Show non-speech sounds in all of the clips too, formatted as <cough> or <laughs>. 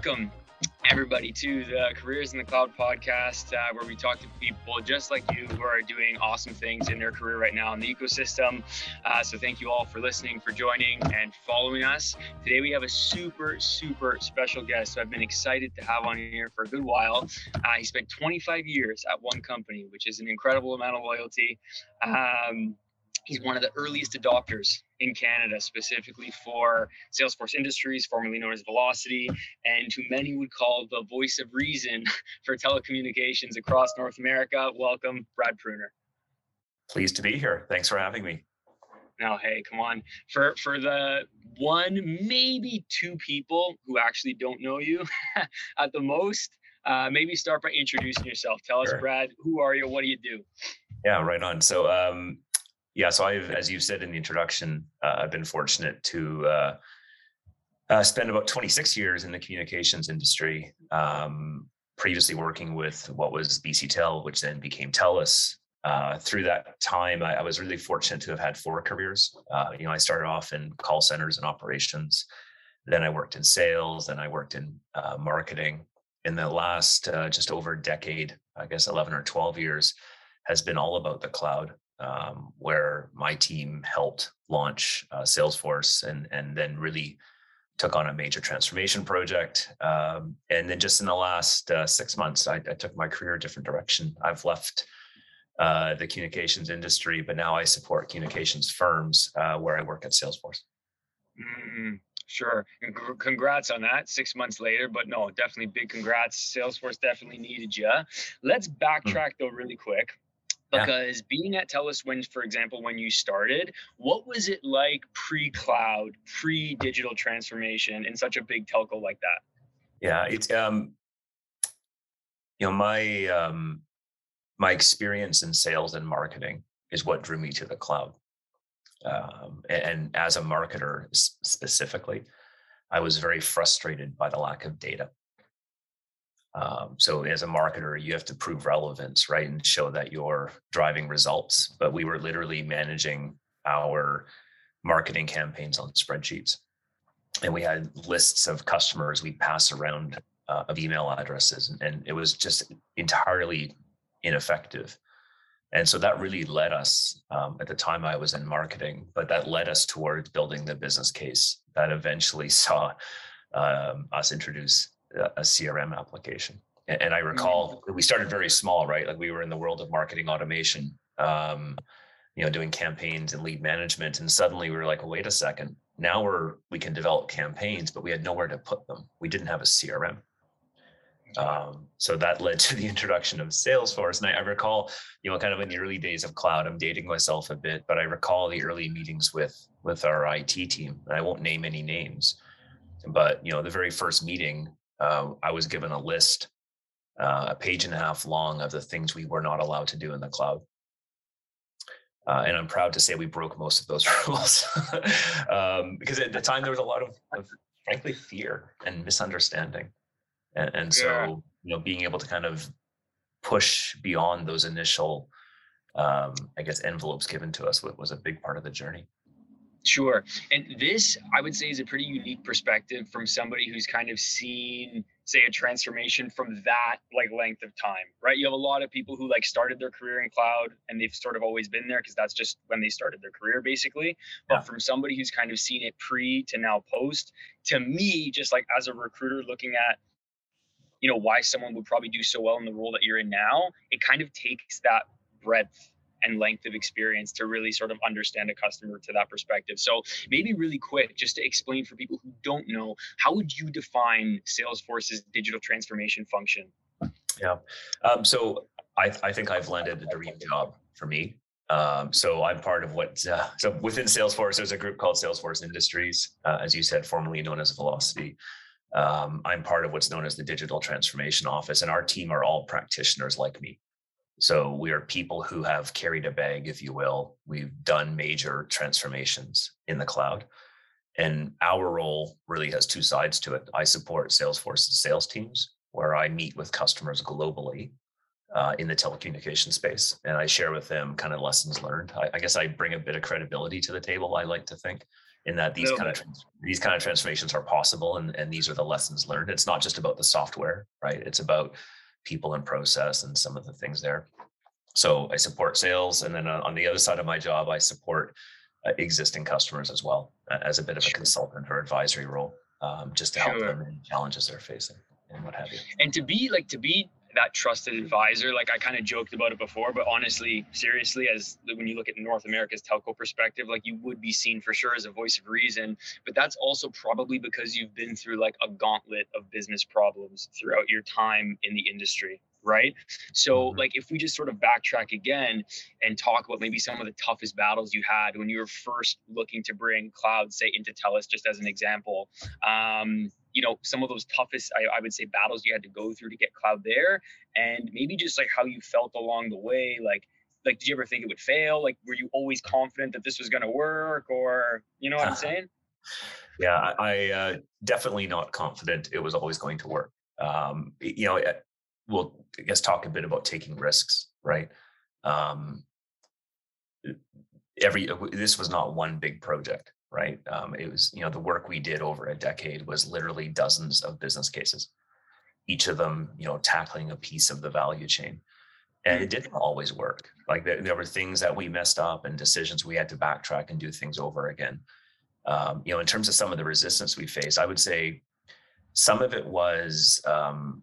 welcome everybody to the Careers in the Cloud podcast, uh, where we talk to people just like you who are doing awesome things in their career right now in the ecosystem. Uh, so, thank you all for listening, for joining, and following us. Today, we have a super, super special guest who I've been excited to have on here for a good while. Uh, he spent 25 years at one company, which is an incredible amount of loyalty. Um, he's one of the earliest adopters in Canada, specifically for Salesforce Industries, formerly known as Vlocity, and who many would call the voice of reason <laughs> for telecommunications across North America. Welcome, Brad Pruner. Pleased to be here. Thanks for having me. Now, hey, come on. For for the one, maybe two people who actually don't know you <laughs> at the most, uh, maybe start by introducing yourself. Tell us, Brad, who are you? What do you do? Yeah, right on. So, um, yeah, so I've, as you said in the introduction, uh, I've been fortunate to uh, uh, spend about 26 years in the communications industry. Um, previously working with what was BC Tel, which then became TELUS. Uh, through that time, I, I, was really fortunate to have had four careers. Uh, you know, I started off in call centers and operations. Then I worked in sales. Then I worked in uh, marketing. In the last just over a decade, I guess 11 or 12 years, has been all about the cloud um, where my team helped launch uh, Salesforce and and then really took on a major transformation project. Um, and then just in the last uh, six months, I, I, took my career a different direction. I've left uh, the communications industry, but now I support communications firms uh, where I work at Salesforce. Mm-hmm. Sure. And congrats on that six months later. But no, definitely big congrats. Salesforce definitely needed you. Let's hmm. backtrack though, really quick because yeah. being at TELUS when, for example, when you started, what was it like pre-cloud, pre-digital transformation in such a big telco like that? Yeah, it's um, you know, my um, my experience in sales and marketing is what drew me to the cloud. Um, and, and as a marketer specifically, I was very frustrated by the lack of data. Um, so as a marketer, you have to prove relevance, right, and show that you're driving results. But we were literally managing our marketing campaigns on spreadsheets, and we had lists of customers we pass around uh, of email addresses, and it was just entirely ineffective. And so that really led us um, at the time I was in marketing, but that led us towards building the business case that eventually <laughs> saw um, us introduce a CRM application. And, I recall we started very small, right? Like we were in the world of marketing automation, um, you know, doing campaigns and lead management. And suddenly we were like, well, wait a second. Now we're we can develop campaigns, but we had nowhere to put them. We didn't have a CRM. Um, so that led to the introduction of Salesforce. And I, I, recall, you know, kind of in the early days of cloud, I'm dating myself a bit, but I recall the early meetings with with our IT team. And I won't name any names, but you know, the very first meeting, uh, I was given a list, uh, a page and a half long, of the things we were not allowed to do in the cloud. Uh, and I'm proud to say we broke most of those <laughs> rules um, because at the time there was a lot of, of frankly, fear and misunderstanding. And, and so, yeah. you know, being able to kind of push beyond those initial, um, I guess, envelopes given to us was a big part of the journey. Sure. And this, I would say, is a pretty unique perspective from somebody who's kind of seen, say, a transformation from that like length of time, right? You have a lot of people who like started their career in cloud and they've sort of always been there because that's just when they started their career, basically. But from somebody who's kind of seen it pre to now post, to me, just like as a recruiter looking at, you know, why someone would probably do so well in the role that you're in now, it kind of takes that breadth and length of experience to really sort of understand a customer to that perspective. So maybe really quick, just to explain for people who don't know, how would you define Salesforce's digital transformation function? Yeah. Um, so I, I think I've landed a dream job for me. Um, so I'm part of what, uh, so within Salesforce, there's a group called Salesforce Industries, uh, as you said, formerly known as Vlocity. Um, I'm part of what's known as the Digital Transformation Office, and our team are all practitioners like me. So we are people who have carried a bag, if you will. We've done major transformations in the cloud. And our role really has two sides to it. I support Salesforce's sales teams, where I meet with customers globally uh, in the telecommunication space. And I share with them kind of lessons learned. I, I, guess I bring a bit of credibility to the table, I like to think. in that these kind bit. of these kind of transformations are possible and, and these are the lessons learned it's not just about the software right it's about people and process and some of the things there. So i support sales and then uh, on the other side of my job i support uh, existing customers as well as a bit of a consultant or advisory role um, just to help sure. them in challenges they're facing and what have you. And to be like to be that trusted advisor. Like I kind of joked about it before, but honestly, seriously, as when you look at North America's telco perspective, like you would be seen for sure as a voice of reason. But that's also probably because you've been through like a gauntlet of business problems throughout your time in the industry right? So, mm-hmm. like, if we just sort of backtrack again and talk about maybe some of the toughest battles you had when you were first looking to bring cloud, say, into TELUS, just as an example, um, you know, some of those toughest, I, I would say, battles you had to go through to get cloud there, and maybe just like how you felt along the way, like. Like, did you ever think it would fail? Like, were you always confident that this was going to work, or you know what I'm <sighs> saying? Yeah, I uh, definitely not confident it was always going to work. Um, you know, we'll I guess talk a bit about taking risks, right? Um, every uh, this was not one big project, right? Um, it was you know the work we did over a decade was literally dozens of business cases, each of them you know tackling a piece of the value chain, and it mm. didn't always work. Like there, there were things that we messed up and decisions we had to backtrack and do things over again. Um, you know, in terms of some of the resistance we faced, I would say some of it was um,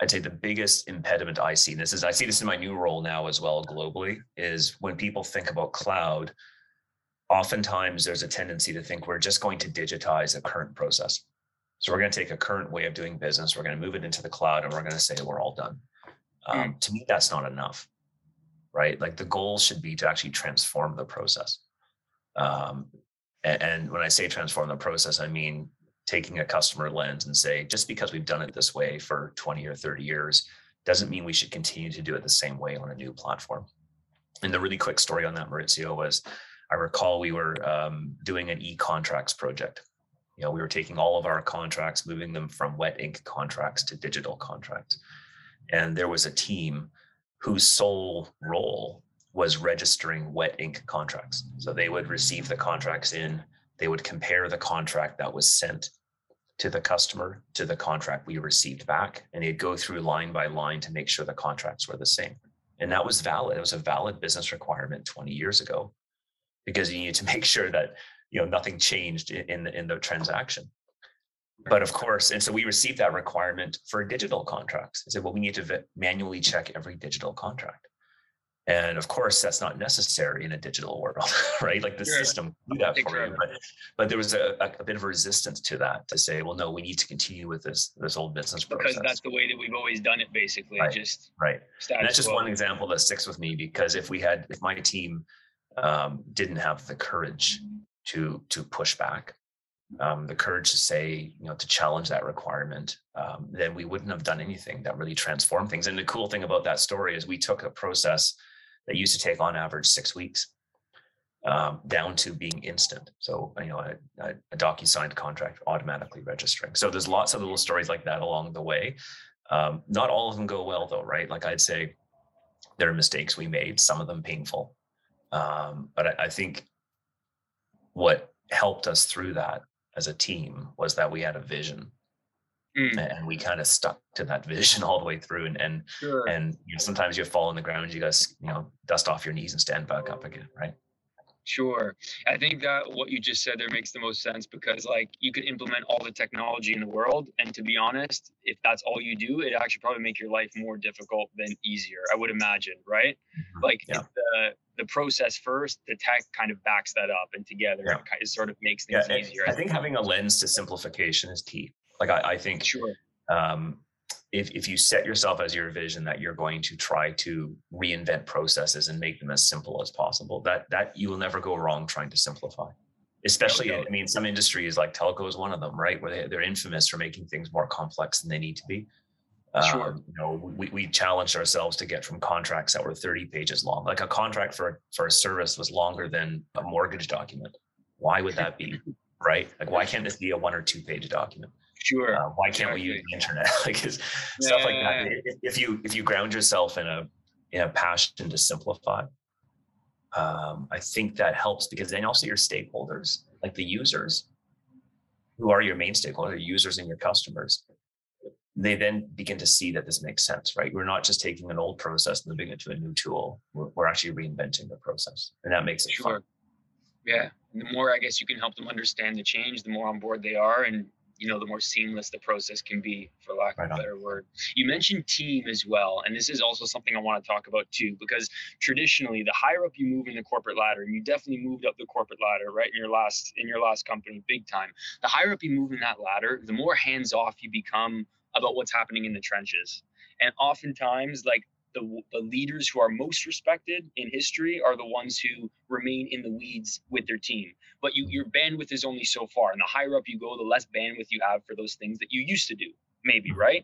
I'd say the biggest impediment I see, and this is I see this in my new role now as well globally, is when people think about cloud, oftentimes there's a tendency to think we're just going to digitize a current process. So we're going to take a current way of doing business, we're going to move it into the cloud, and we're going to say we're all done. Um, mm. To me, that's not enough, right? Like the goal should be to actually transform the process. Um, and, and when I say transform the process, I mean taking a customer lens and say, just because we've done it this way for 20 or 30 years doesn't mean we should continue to do it the same way on a new platform. And the really quick story on that, Maurizio, was I recall we were um, doing an e-contracts project. You know, we were taking all of our contracts, moving them from wet ink contracts to digital contracts. And there was a team whose sole role was registering wet ink contracts. So they would receive the contracts in, they would compare the contract that was sent to the customer to the contract we received back. And they'd go through line by line to make sure the contracts were the same. And that was valid. It was a valid business requirement 20 years ago because you need to <laughs> make sure that you know nothing changed in, the, in the transaction. But of course, and so we received that requirement for digital contracts. I said, well, we need to manually check every digital contract. And of course, that's not necessary in a digital world, <laughs> right? Like the sure. system do that for you. But, but there was a, a, bit of resistance to that to say, well, no, we need to continue with this this old business process. Because that's the way that we've always done it, basically. Right. Just right. And that's just one example that sticks with me because if we had, if my team um, didn't have the courage to to push back, um, the courage to say, you know, to challenge that requirement, um, then we wouldn't have done anything that really transformed things. And the cool thing about that story is we took a process that used to take on average six weeks um, down to being instant. So, you know, a, a DocuSigned contract automatically registering. So there's lots of little stories like that along the way. Um, not all of them go well though, right? Like I'd say there are mistakes we made, some of them painful. Um, but I, I think what helped us through that as a team was that we had a vision Mm. And we kind of stuck to that <laughs> vision all the way through. And and sure. and you know, sometimes you fall on the ground, you guys, you know, dust off your knees and stand back up again, right? Sure. I think that what you just said there makes the most sense because like you could implement all the technology in the world. And to be honest, if that's all you do, it actually probably make your life more difficult than easier, I would imagine, right? Mm-hmm. Like yeah. the the process first, the tech kind of backs that up and together yeah. it kind of sort of makes things yeah, easier. I think having a lens to simplification is key. Like I, I think sure. Um, if, if you set yourself as your vision that you're going to try to reinvent processes and make them as simple as possible, that that you will never go wrong trying to simplify. Especially, I mean, some industries like telco is one of them, right? Where they, they're infamous for making things more complex than they need to be. Sure. Um, you know, we, we challenged ourselves to get from contracts that were 30 pages long. Like a contract for for a service was longer than a mortgage document. Why would that be? <laughs> right? Like, why can't this be a one or two page document? Sure. Uh, why can't exactly. we use the internet? <laughs> like yeah. stuff like that. If you if you ground yourself in a in a passion to simplify, um, I think that helps because then also your stakeholders, like the users, who are your main stakeholder, users and your customers, they then begin to see that this makes sense, right? We're not just taking an old process and moving it to a new tool. We're, we're actually reinventing the process, and that makes it sure. fun. Yeah, and the more I guess you can help them understand the change, the more on board they are, and you know the more seamless the process can be for lack of a better word you mentioned team as well and this is also something i want to talk about too because traditionally the higher up you move in the corporate ladder and you definitely moved up the corporate ladder right in your last in your last company big time the higher up you move in that ladder the more hands off you become about what's happening in the trenches and oftentimes like the, the leaders who are most respected in history are the ones who remain in the weeds with their team. But you, your bandwidth is only so far, and the higher up you go, the less bandwidth you have for those things that you used to do. Maybe right.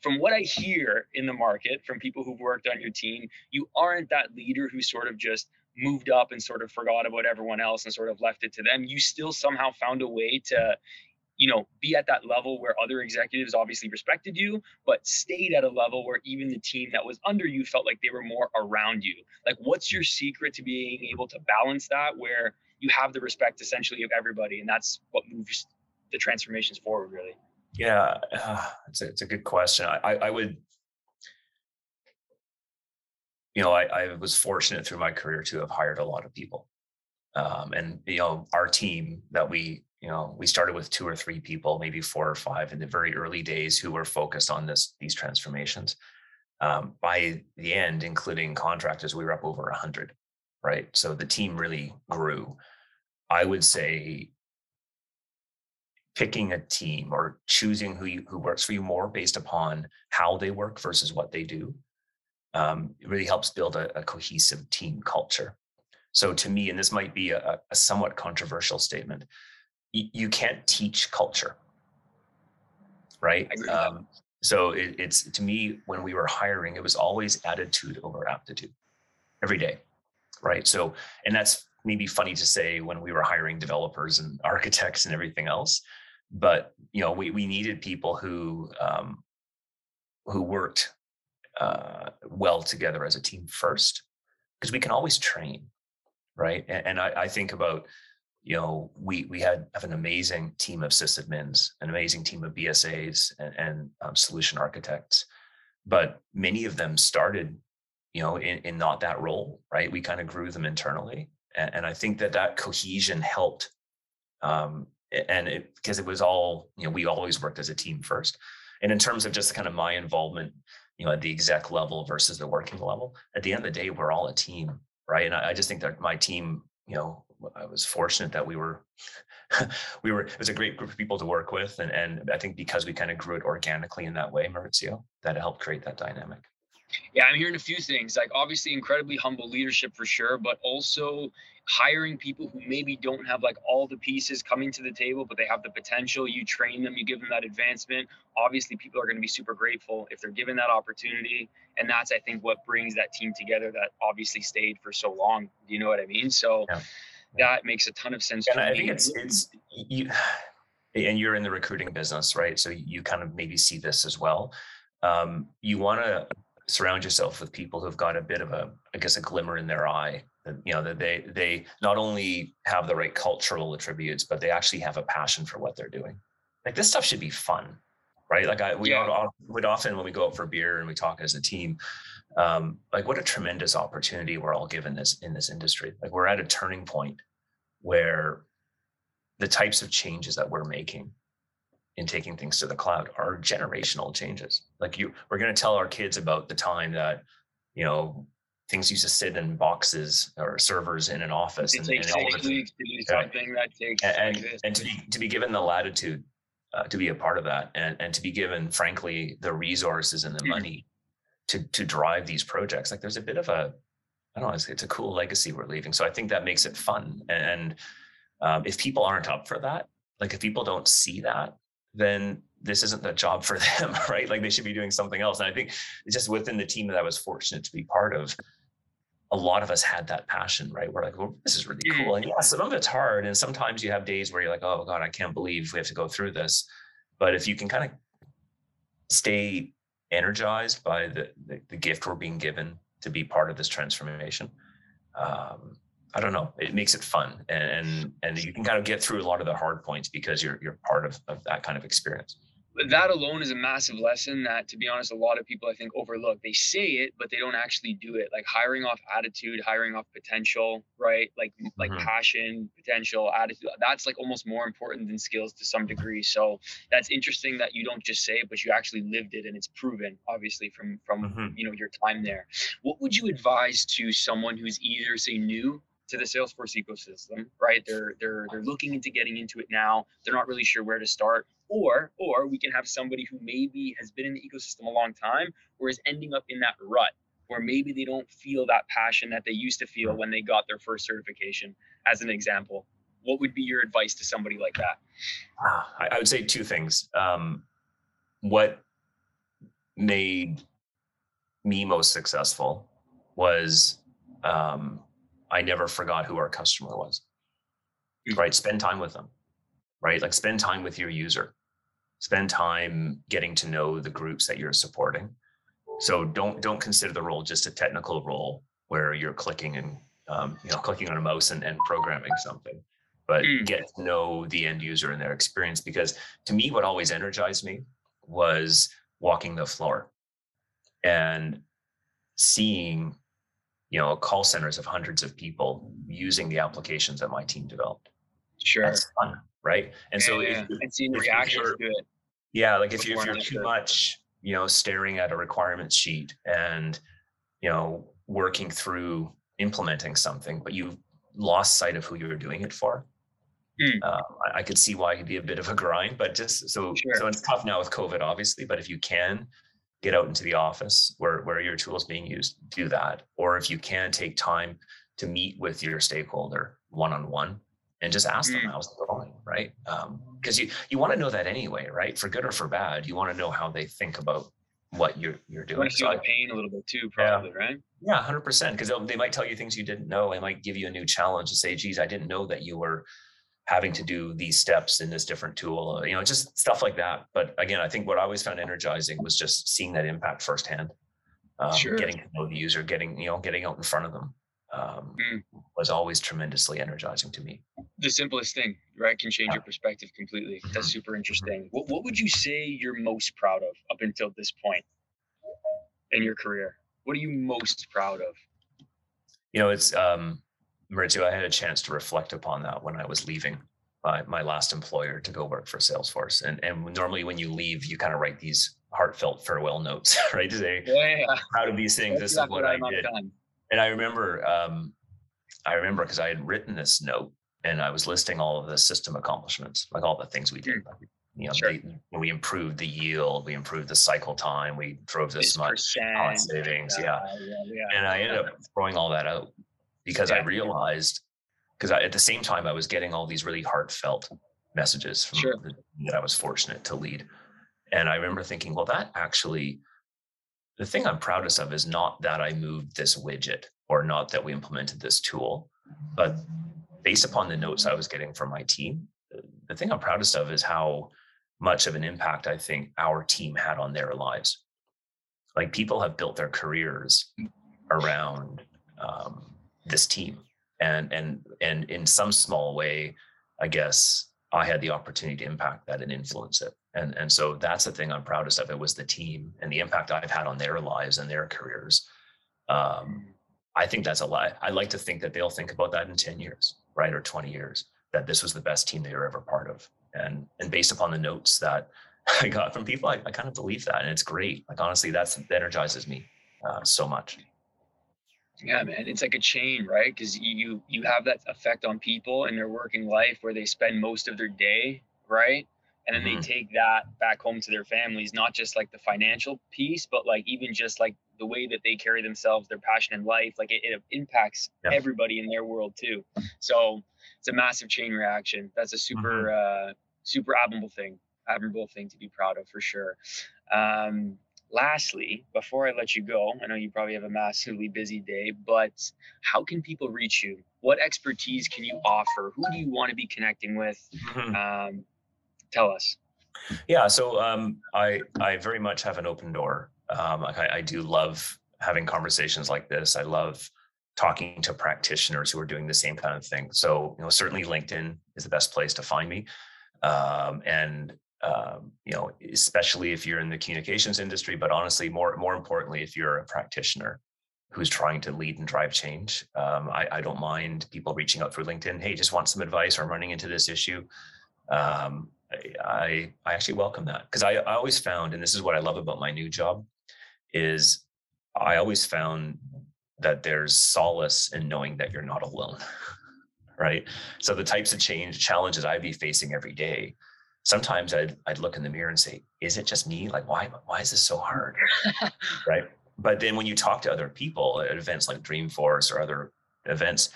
From what I hear in the market from people who've worked on your team, you aren't that leader who sort of just moved up and sort of forgot about everyone else and sort of left it to them. You still somehow found a way to you know, be at that level where other executives obviously respected you, but stayed at a level where even the team that was under you felt like they were more around you. Like, what's your secret to being able to balance that where you have the respect essentially of everybody? And that's what moves the transformations forward, really. Yeah, <sighs> it's, a, it's a good question. I, I would, you know, I, I was fortunate through my career to have hired a lot of people. Um, and you know our team that we you know we started with two or three people maybe four or five in the very early days who were focused on this these transformations. Um, by the end including contractors we were up over 100 right? So the team really grew. I would say picking a team or choosing who you, who works for you more based upon how they work versus what they do um, it really helps build a, a cohesive team culture. So to me and this might be a, a somewhat controversial statement you can't teach culture. Right? Um, so it, it's to me when we were hiring it was always attitude over aptitude every day. Right? So and that's maybe funny to say when we were hiring developers and <laughs> architects and everything else but you know we, we needed people who um, who worked uh, well together as a team first because we can always train. Right? And, and I, I think about you know, we we had have an amazing team of sysadmins, an amazing team of BSAs and, and um, solution architects, but many of them started, you know, in, in not that role, right? We kind of grew them internally, and, and I think that that cohesion helped, um, and it because it was all, you know, we always worked as a team first, and in terms of just kind of my involvement, you know, at the exec level versus the working level, at the end of the day, we're all a team, right? And I, I just think that my team, you know, I was fortunate that we were <laughs> we were it was a great group of people to work with and and I think because we kind of grew it organically in that way Maurizio that helped create that dynamic. Yeah, I'm hearing a few things like obviously incredibly humble leadership for sure, but also hiring people who maybe don't have like all the pieces coming to the table, but they have the potential. You train them, you give them that advancement. Obviously, people are going to be super grateful if they're given that opportunity. And that's, I think, what brings that team together that obviously stayed for so long. Do you know what I mean? So, yeah that makes a ton of sense. And I me. think it's it's you, and you're in the recruiting business, right? So you kind of maybe see this as well. Um, you want to surround yourself with people who've got a bit of a, I guess, a glimmer in their eye. That, you know that they they not only have the right cultural attributes, but they actually have a passion for what they're doing. Like this stuff should be fun, right? Like I we yeah. would often when we go out for beer and we talk as a team, um, like what a tremendous opportunity we're all given this in this industry. Like we're at a turning point where the types of changes that we're making in taking things to the cloud are generational changes. Like you, we're going to tell our kids about the time that, you know, things used to sit in boxes or servers in an office. And, and weeks to do something that takes and, and, and, to be to be given the latitude uh, to be a part of that, and and to be given, frankly, the resources and the mm-hmm. money to to drive these projects. Like there's a bit of a I don't know, it's, it's a cool legacy we're leaving. So I think that makes it fun. And um, if people aren't up for that, like if people don't see that, then this isn't the job for <laughs> them, right? Like they should be doing something else. And I think just within the team that I was fortunate to be part of, a lot of us had that passion, right? We're like, well, this is really cool. Mm. And yeah, some of it's hard. And sometimes you have days where you're like, oh God, I can't believe we have to go through this. But if you can kind of stay energized by the, the, the gift we're being given to be part of this transformation um, I don't know. It makes it fun, and and you can kind of get through a lot of the hard points because you're you're part of, of that kind of experience that alone is a massive lesson that to be honest a lot of people i think overlook. They say it but they don't actually do it. Like hiring off attitude hiring off potential right? Like like mm-hmm. passion potential attitude that's like almost more important than skills to some degree. So that's interesting that you don't just say it but you actually lived it and it's proven obviously from from mm-hmm. you know your time there. What would you advise to someone who's either say new to the Salesforce ecosystem, right? They're they're they're looking into getting into it now. They're not really sure where to start. Or or we can have somebody who maybe has been in the ecosystem a long time or is ending up in that rut where maybe they don't feel that passion that they used to feel when they got their first certification, as an example. What would be your advice to somebody like that? I would say two things. Um, what made me most successful was um, I never forgot who our customer was. Mm-hmm. Right. Spend time with them. Right. Like spend time with your user. Spend time getting to know the groups that you're supporting. So don't don't consider the role just a technical role where you're clicking and um, you know clicking on a mouse and, and programming something, but mm. get to know the end user and their experience. Because to me, what always energized me was walking the floor and seeing you know call centers of hundreds of people using the applications that my team developed sure that's fun right and yeah, so yeah. if, and seeing reactions to it yeah like if, you, if you're too much you know staring at a requirement sheet and you know working through implementing something but you've lost sight of who you were doing it for mm. uh, I, I, could see why it'd be a bit of a grind but just so sure. so it's tough now with covid obviously but if you can get out into the office where, where your tool is being used, do that. Or if you can take time to meet with your stakeholder one-on-one and just ask them mm. how's it going, right? Because um, you you want to know that anyway, right? For good or for bad, you want to know how they think about what you're you're doing. You feel so the pain a little bit too, probably, yeah. right? Yeah, hundred percent. Because they might tell you things you didn't know. They might give you a new challenge and say, "Geez, I didn't know that you were having to do these steps in this different tool, uh, you know, just stuff like that. But again, I think what I always found energizing was just seeing that impact firsthand, um, sure. getting to know the user, getting, you know, getting out in front of them um, mm. was always tremendously energizing to me. The simplest thing, right, can change yeah. your perspective completely. That's mm-hmm. super mm-hmm. interesting. What, what would you say you're most proud of up until this point in your career? What are you most proud of? You know, it's, um, Maurizio, I had a chance to reflect upon that when I was leaving my, my last employer to go work for Salesforce. And and normally when you leave, you kind of write these heartfelt farewell notes, <laughs> right? To say, yeah, yeah. proud of these things. That's this is what I did. Done. And I remember, um, I remember because I had written this note and I was listing all of the system accomplishments, like all the things we did. Mm. You know, sure. they, we improved the yield, we improved the cycle time, we drove this much cost savings. Yeah. yeah. And I ended up throwing all that out because yeah. I realized because at the same time I was getting all these really heartfelt messages from sure. the, that I was fortunate to lead. And I remember thinking, well, that actually, the thing I'm proudest of is not that I moved this widget or not that we implemented this tool, but based upon the notes I was getting from my team, the thing I'm proudest of is how much of an impact I think our team had on their lives. Like people have built their careers around um, this team. And and and in some small way i guess i had the opportunity to impact that and influence it. And and so that's the thing i'm proudest of. It was the team and the impact i've had on their lives and their careers. Um, i think that's a lot i like to think that they'll think about that in 10 years right or 20 years that this was the best team they were ever part of. And and based upon the notes that <laughs> i got from people i, I kind of believe that and it's great. Like honestly that's that energizes me uh, so much yeah, man, it's like a chain, right? Because you you have that effect on people in their working life where they spend most of their day, right? And then mm-hmm. they take that back home to their families, not just like the financial piece, but like even just like the way that they carry themselves, their passion in life, like it, it impacts yeah. everybody in their world too. So it's a massive chain reaction. That's a super mm-hmm. uh, super admirable thing, admirable thing to be proud of for sure. Um, lastly, before I let you go, I know you probably have a massively busy day, but how can people reach you? What expertise can you offer? Who do you want to be connecting with? Mm-hmm. Um, tell us. Yeah, so um, I I very much have an open door. Um, I, I do love having conversations like this. I love talking to practitioners who are doing the same kind of thing. So, you know, certainly LinkedIn is the best place to find me. Um, and um, you know, especially if you're in the communications industry, but honestly, more more importantly, if you're a practitioner who's trying to lead and drive change, um, I, I, don't mind people reaching out through LinkedIn. Hey, just want some advice, or I'm running into this issue. Um, I I actually welcome that because I, I always found, and this is what I love about my new job, is I always found that there's solace in knowing that you're not alone. <laughs> right. So the types of change challenges I'd be facing every day, sometimes I'd I'd look in the mirror and say, is it just me? Like why why is this so hard? <laughs> right. But then when you talk to other people at events like Dreamforce or other events,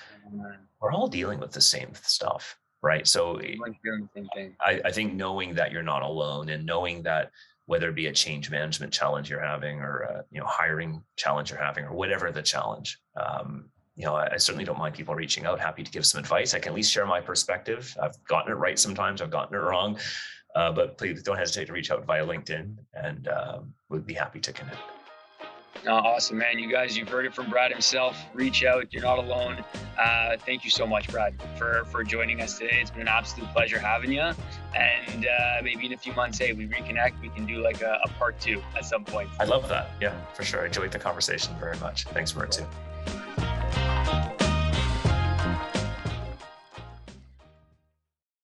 we're all dealing with the same stuff. Right. So I, I think knowing that you're not alone and knowing that whether it be a change management challenge you're having or a you know hiring challenge you're having or whatever the challenge um, you know I, I, certainly don't mind people reaching out happy to give some advice i can at least share my perspective i've gotten it right sometimes i've gotten it wrong uh, but please don't hesitate to reach out via linkedin and um, we'd be happy to connect no, awesome, man. You guys, you've heard it from Brad himself. Reach out. You're not alone. Uh, thank you so much, Brad, for for joining us today. It's been an absolute pleasure having you. And uh, maybe in a few months, hey, we reconnect. We can do like a, a part two at some point. I love that. Yeah, for sure. I enjoyed the conversation very much. Thanks, Maurizio.